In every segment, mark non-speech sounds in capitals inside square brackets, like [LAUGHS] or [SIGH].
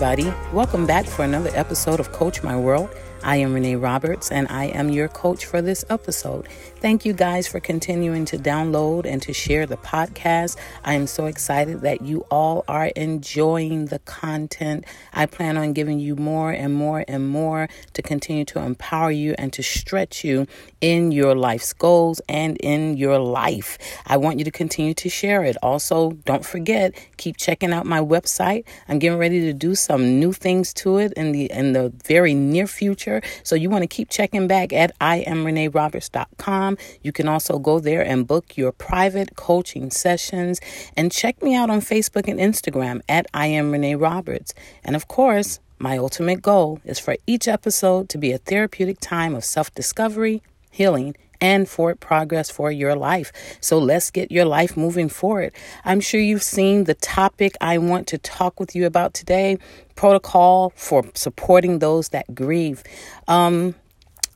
everybody. Welcome back for another episode of Coach My World. I am Renee Roberts, and I am your coach for this episode. Thank you guys for continuing to download and to share the podcast. I am so excited that you all are enjoying the content. I plan on giving you more and more and more to continue to empower you and to stretch you in your life's goals and in your life. I want you to continue to share it. Also, don't forget, keep checking out my website. I'm getting ready to do some new things to it in the in the very near future. So you want to keep checking back at iamreneeroberts.com you can also go there and book your private coaching sessions and check me out on Facebook and Instagram at I am Renee Roberts. And of course, my ultimate goal is for each episode to be a therapeutic time of self discovery, healing, and forward progress for your life. So let's get your life moving forward. I'm sure you've seen the topic I want to talk with you about today protocol for supporting those that grieve. Um,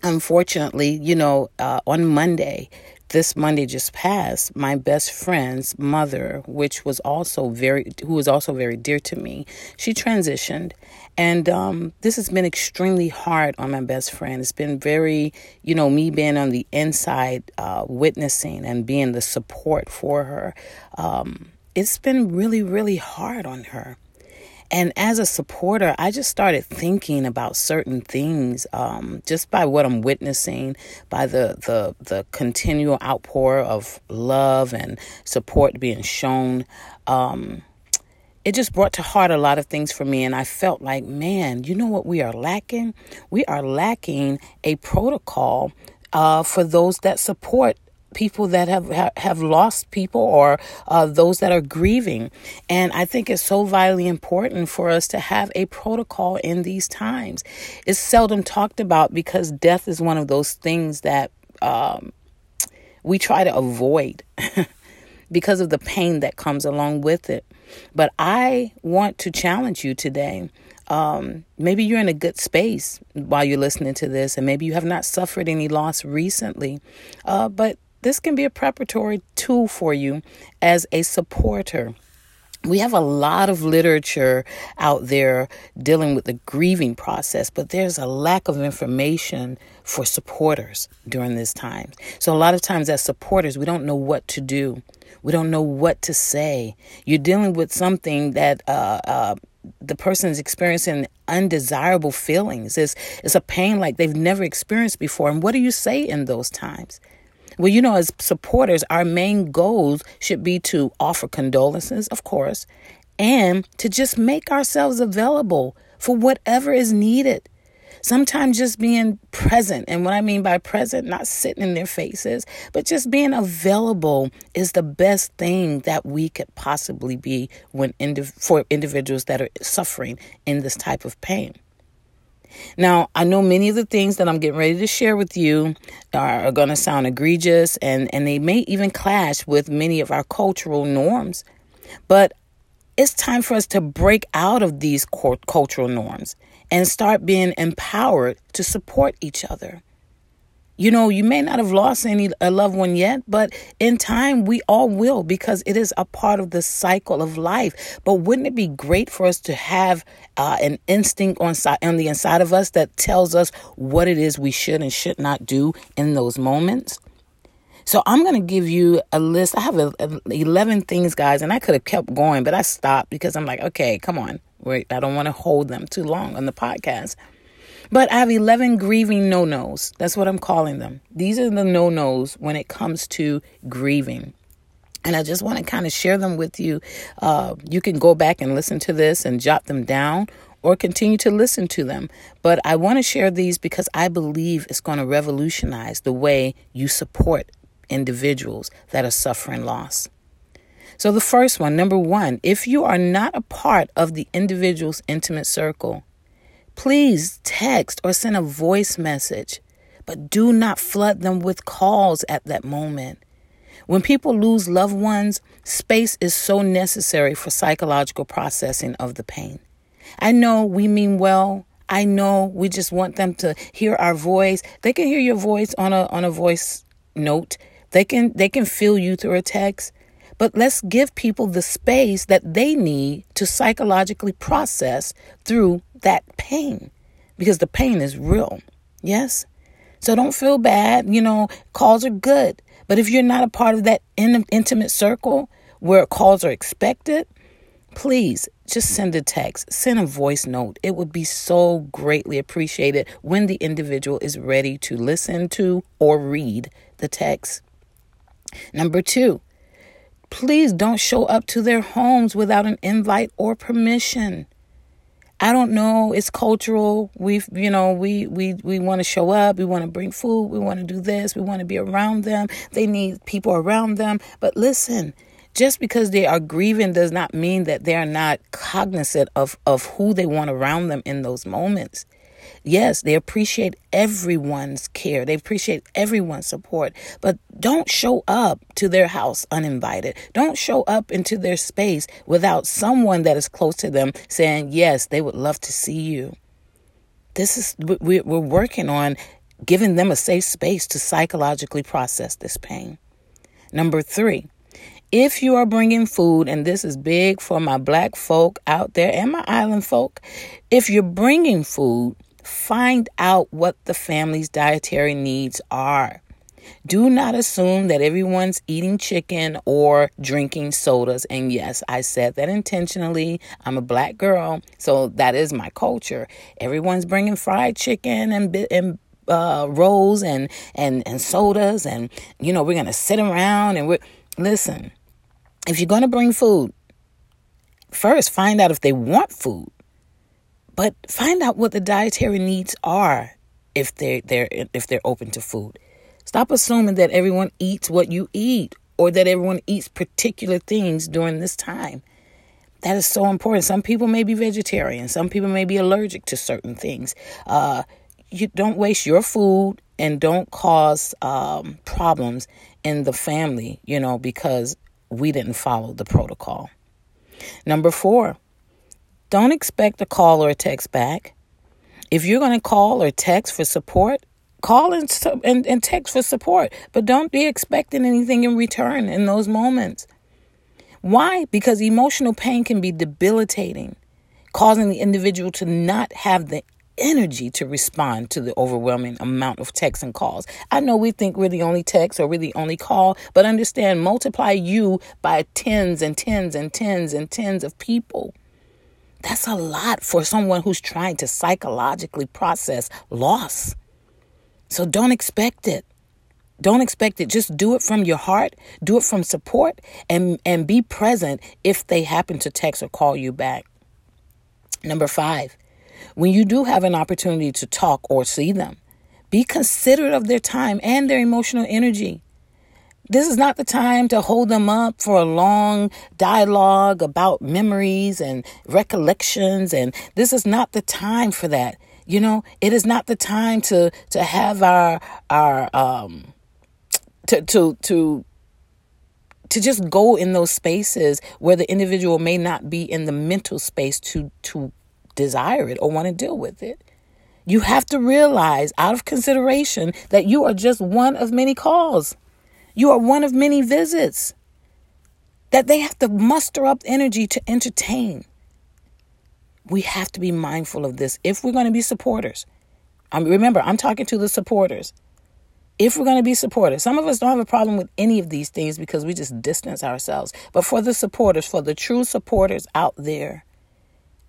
unfortunately, you know, uh, on Monday, this Monday just passed, my best friend's mother, which was also very, who was also very dear to me, she transitioned. And um, this has been extremely hard on my best friend. It's been very, you know, me being on the inside, uh, witnessing and being the support for her. Um, it's been really, really hard on her. And as a supporter, I just started thinking about certain things um, just by what I'm witnessing, by the, the, the continual outpour of love and support being shown. Um, it just brought to heart a lot of things for me. And I felt like, man, you know what we are lacking? We are lacking a protocol uh, for those that support people that have have lost people or uh, those that are grieving and i think it's so vitally important for us to have a protocol in these times it's seldom talked about because death is one of those things that um, we try to avoid [LAUGHS] because of the pain that comes along with it but i want to challenge you today um, maybe you're in a good space while you're listening to this, and maybe you have not suffered any loss recently. Uh, but this can be a preparatory tool for you as a supporter. We have a lot of literature out there dealing with the grieving process, but there's a lack of information for supporters during this time. So, a lot of times, as supporters, we don't know what to do. We don't know what to say. You're dealing with something that uh, uh, the person is experiencing undesirable feelings. It's, it's a pain like they've never experienced before. And what do you say in those times? Well, you know, as supporters, our main goals should be to offer condolences, of course, and to just make ourselves available for whatever is needed. Sometimes just being present, and what I mean by present, not sitting in their faces, but just being available is the best thing that we could possibly be when indiv- for individuals that are suffering in this type of pain. Now, I know many of the things that I'm getting ready to share with you are, are going to sound egregious and, and they may even clash with many of our cultural norms. But it's time for us to break out of these cultural norms and start being empowered to support each other. You know, you may not have lost any a loved one yet, but in time we all will because it is a part of the cycle of life. But wouldn't it be great for us to have uh, an instinct on, on the inside of us that tells us what it is we should and should not do in those moments? So I'm going to give you a list. I have a, a 11 things, guys, and I could have kept going, but I stopped because I'm like, okay, come on. Wait, I don't want to hold them too long on the podcast. But I have 11 grieving no nos. That's what I'm calling them. These are the no nos when it comes to grieving. And I just want to kind of share them with you. Uh, you can go back and listen to this and jot them down or continue to listen to them. But I want to share these because I believe it's going to revolutionize the way you support individuals that are suffering loss. So, the first one, number one, if you are not a part of the individual's intimate circle, Please text or send a voice message, but do not flood them with calls at that moment. When people lose loved ones, space is so necessary for psychological processing of the pain. I know we mean well. I know we just want them to hear our voice. They can hear your voice on a on a voice note. They can they can feel you through a text. but let's give people the space that they need to psychologically process through that pain because the pain is real. Yes? So don't feel bad. You know, calls are good. But if you're not a part of that in- intimate circle where calls are expected, please just send a text, send a voice note. It would be so greatly appreciated when the individual is ready to listen to or read the text. Number two, please don't show up to their homes without an invite or permission. I don't know. It's cultural. We've, you know, we we we want to show up. We want to bring food. We want to do this. We want to be around them. They need people around them. But listen, just because they are grieving does not mean that they are not cognizant of, of who they want around them in those moments. Yes, they appreciate everyone's care. They appreciate everyone's support, but don't show up to their house uninvited. Don't show up into their space without someone that is close to them saying, yes, they would love to see you. This is, we're working on giving them a safe space to psychologically process this pain. Number three, if you are bringing food, and this is big for my black folk out there and my island folk, if you're bringing food, find out what the family's dietary needs are. Do not assume that everyone's eating chicken or drinking sodas. And yes, I said that intentionally. I'm a black girl, so that is my culture. Everyone's bringing fried chicken and, and uh, rolls and, and, and sodas, and you know, we're to sit around and we're. Listen, if you're to bring food, first find out if they want food, but find out what the dietary needs are if they're, they're if they're open to food. Stop assuming that everyone eats what you eat or that everyone eats particular things during this time. That is so important. Some people may be vegetarian. Some people may be allergic to certain things. Uh, you don't waste your food and don't cause um, problems in the family, you know, because we didn't follow the protocol. Number four, don't expect a call or a text back. If you're going to call or text for support, call and, and, and text for support, but don't be expecting anything in return in those moments. Why? Because emotional pain can be debilitating, causing the individual to not have the energy to respond to the overwhelming amount of texts and calls. I know we think we're the only text or we're the only call, but understand multiply you by tens and tens and tens and tens of people. That's a lot for someone who's trying to psychologically process loss. So don't expect it. Don't expect it. Just do it from your heart. Do it from support and, and be present if they happen to text or call you back. Number five, when you do have an opportunity to talk or see them, be considerate of their time and their emotional energy. This is not the time to hold them up for a long dialogue about memories and recollections and this is not the time for that. You know, it is not the time to to have our our um to to to to just go in those spaces where the individual may not be in the mental space to to desire it or want to deal with it. You have to realize, out of consideration, that you are just one of many calls. You are one of many visits. That they have to muster up energy to entertain. We have to be mindful of this if we're going to be supporters. I mean, remember, I'm talking to the supporters. If we're going to be supporters, some of us don't have a problem with any of these things because we just distance ourselves. But for the supporters, for the true supporters out there,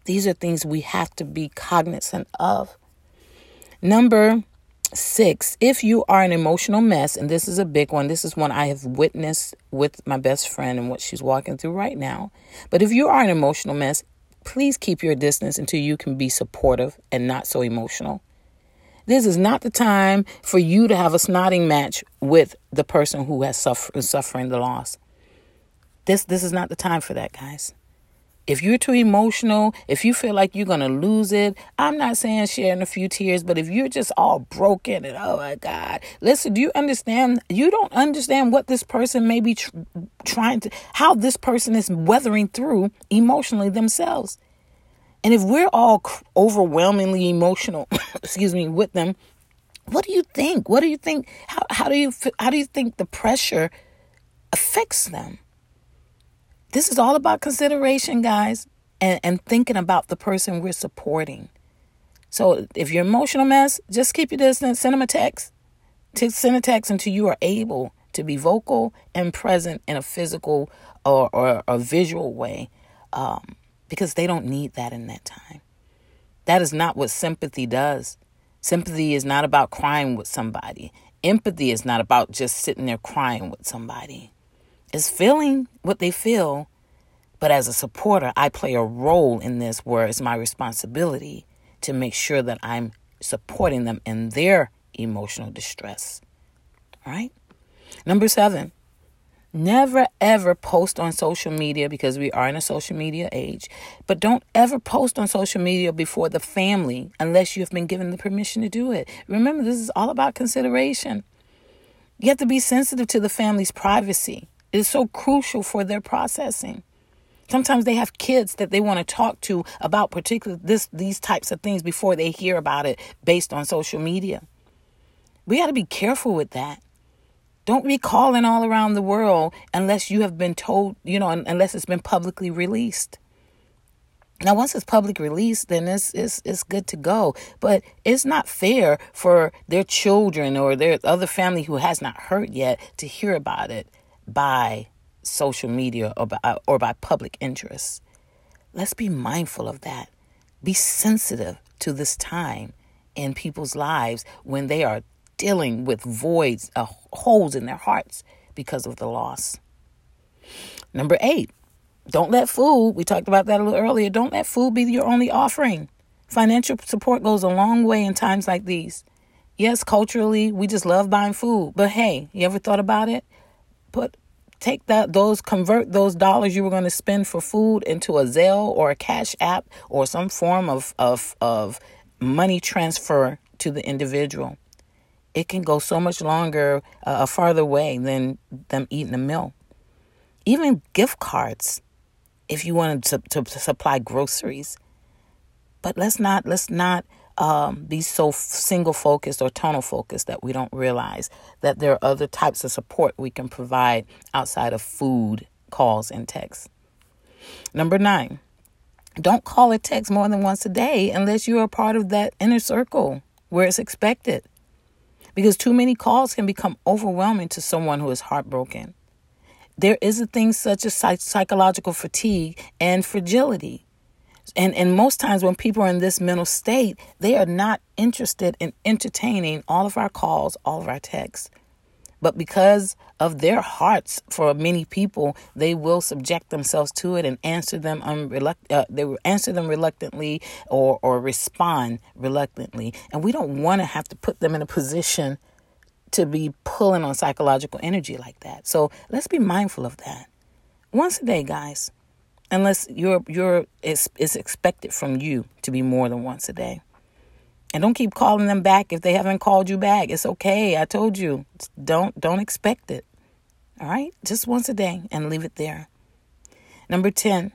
these are things we have to be cognizant of. Number six, if you are an emotional mess, and this is a big one, this is one I have witnessed with my best friend and what she's walking through right now. But if you are an emotional mess, please keep your distance until you can be supportive and not so emotional. This is not the time for you to have a snotting match with the person who has suffer, suffering the loss. This this is not the time for that, guys. If you're too emotional, if you feel like you're going to lose it, I'm not saying sharing a few tears, but if you're just all broken and oh my God, listen, do you understand? You don't understand what this person may be tr- trying to, how this person is weathering through emotionally themselves. And if we're all overwhelmingly emotional, [COUGHS] excuse me, with them, what do you think? What do you think? How, how do you how do you think the pressure affects them? This is all about consideration, guys, and, and thinking about the person we're supporting. So if you're emotional mess, just keep your distance, send them a text. Send a text until you are able to be vocal and present in a physical or, or a visual way um, because they don't need that in that time. That is not what sympathy does. Sympathy is not about crying with somebody. Empathy is not about just sitting there crying with somebody. It's feeling what they feel, but as a supporter, I play a role in this where it's my responsibility to make sure that I'm supporting them in their emotional distress. All right? Number seven, never ever post on social media because we are in a social media age, but don't ever post on social media before the family unless you've been given the permission to do it. Remember, this is all about consideration. You have to be sensitive to the family's privacy. Is so crucial for their processing. Sometimes they have kids that they want to talk to about particular this these types of things before they hear about it based on social media. We got to be careful with that. Don't be calling all around the world unless you have been told, you know, unless it's been publicly released. Now, once it's public release, then it's, it's, it's good to go. But it's not fair for their children or their other family who has not heard yet to hear about it by social media or by, or by public interest. Let's be mindful of that. Be sensitive to this time in people's lives when they are dealing with voids, uh, holes in their hearts because of the loss. Number eight, don't let food, we talked about that a little earlier, don't let food be your only offering. Financial support goes a long way in times like these. Yes, culturally, we just love buying food, but hey, you ever thought about it? Put take that those convert those dollars you were going to spend for food into a Zelle or a Cash App or some form of of of money transfer to the individual it can go so much longer, uh, a farther way than them eating a meal. Even gift cards, if you wanted to, to, to supply groceries. But let's not let's not um, be so single focused or tunnel focused that we don't realize that there are other types of support we can provide outside of food, calls, and texts. Number nine, don't call or text more than once a day unless you are part of that inner circle where it's expected because too many calls can become overwhelming to someone who is heartbroken. There is a thing such as psychological fatigue and fragility. And, and most times when people are in this mental state, they are not interested in entertaining all of our calls, all of our texts. But because of their hearts for many people, they will subject themselves to it and answer them unreluct- uh, they will answer them reluctantly or or respond reluctantly. And we don't want to have to put them in a position to be pulling on psychological energy like that. So let's be mindful of that. Once a day, guys. Unless you're you're it's, it's expected from you to be more than once a day. And don't keep calling them back if they haven't called you back. It's okay. I told you. Don't don't expect it. All right? Just once a day and leave it there. Number 10.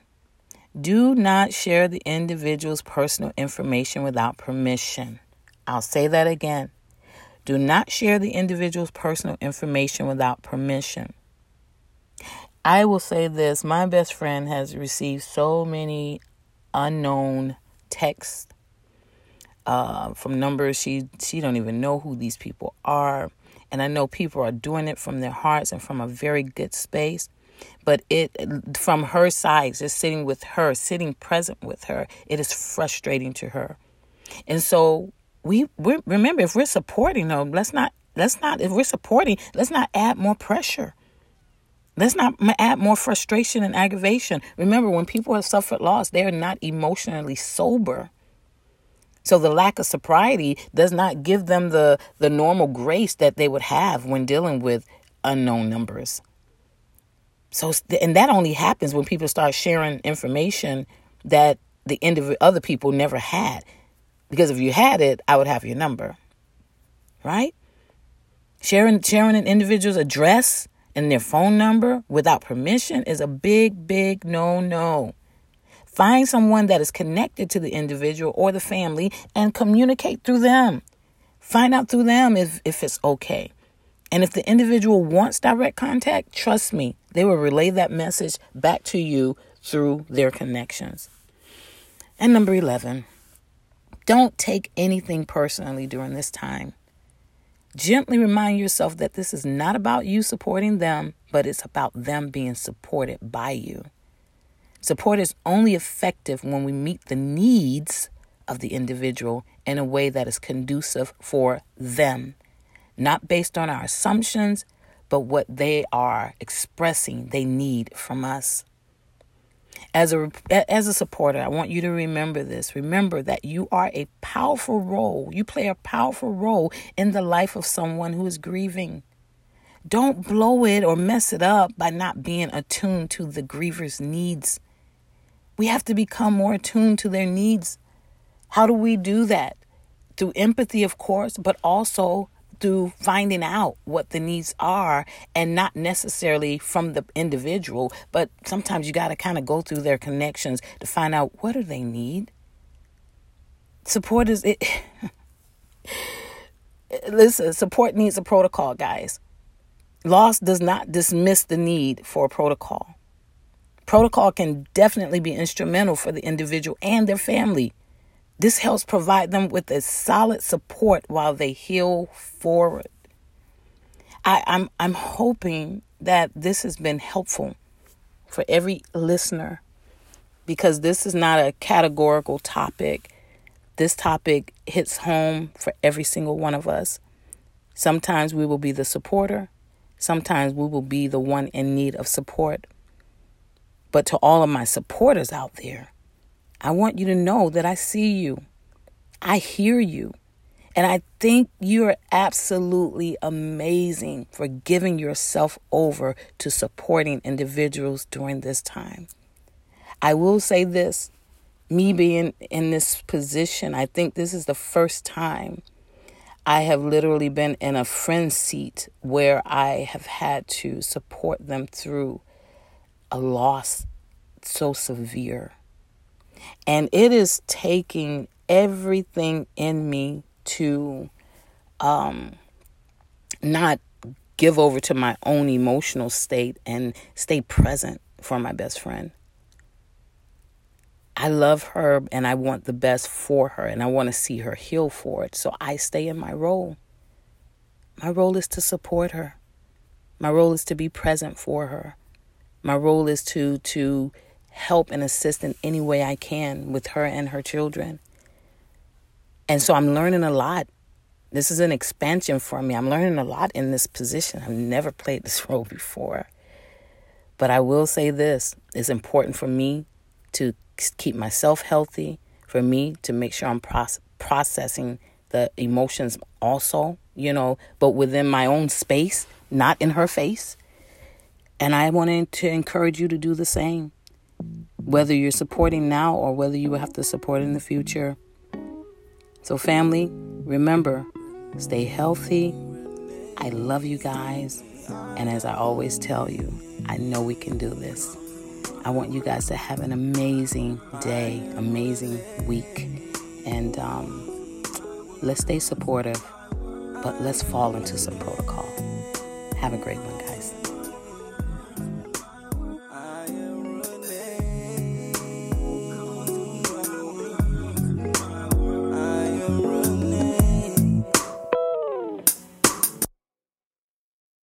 Do not share the individual's personal information without permission. I'll say that again. Do not share the individual's personal information without permission. I will say this my best friend has received so many unknown texts uh, from numbers. She she don't even know who these people are. And i know people are doing it from their hearts and from a very good space. But it from her side just sitting with her sitting present with her it is frustrating to her. And so we remember if we're supporting them let's not let's not if we're supporting let's not add more pressure Let's not add more frustration and aggravation. Remember, when people have suffered loss, they are not emotionally sober. So the lack of sobriety does not give them the, the normal grace that they would have when dealing with unknown numbers. So, and that only happens when people start sharing information that the indiv- other people never had. Because if you had it, I would have your number. Right? Sharing sharing an individual's address and their phone number without permission is a big, big no no. Find someone that is connected to the individual or the family and communicate through them. Find out through them if, if it's okay. And if the individual wants direct contact, trust me, they will relay that message back to you through their connections. And number 11, don't take anything personally during this time. Gently remind yourself that this is not about you supporting them, but it's about them being supported by you. Support is only effective when we meet the needs of the individual in a way that is conducive for them, not based on our assumptions, but what they are expressing they need from us. As a as a supporter, I want you to remember this. Remember that you are a powerful role. You play a powerful role in the life of someone who is grieving. Don't blow it or mess it up by not being attuned to the griever's needs. We have to become more attuned to their needs. How do we do that? Through empathy, of course, but also through finding out what the needs are and not necessarily from the individual, but sometimes you got to kind of go through their connections to find out what do they need. Support is it [LAUGHS] Listen, support needs a protocol, guys. Loss does not dismiss the need for a protocol. Protocol can definitely be instrumental for the individual and their family. This helps provide them with a solid support while they heal forward. I, I'm I'm hoping that this has been helpful for every listener because this is not a categorical topic. This topic hits home for every single one of us. Sometimes we will be the supporter, sometimes we will be the one in need of support. But to all of my supporters out there, I want you to know that I see you. I hear you. And I think you're absolutely amazing for giving yourself over to supporting individuals during this time. I will say this me being in this position, I think this is the first time I have literally been in a friend seat where I have had to support them through a loss so severe. And it is taking everything in me to um, not give over to my own emotional state and stay present for my best friend. I love her and I want the best for her and I want to see her heal for it. So I stay in my role. My role is to support her. My role is to be present for her. My role is to to help and assist in any way I can with her and her children. And so I'm learning a lot. This is an expansion for me. I'm learning a lot in this position. I've never played this [LAUGHS] role before. But I will say this it's important for me to keep myself healthy, for me to make sure I'm proce- processing the emotions also, you know, but within my own space, not in her face. And I wanted to encourage you to do the same whether you're supporting now or whether you will have to support in the future. So, family, remember, stay healthy. I love you guys. And as I always tell you, I know we can do this. I want you guys to have an amazing day, amazing week. And um, let's stay supportive, but let's fall into some protocol. Have a great one, guys.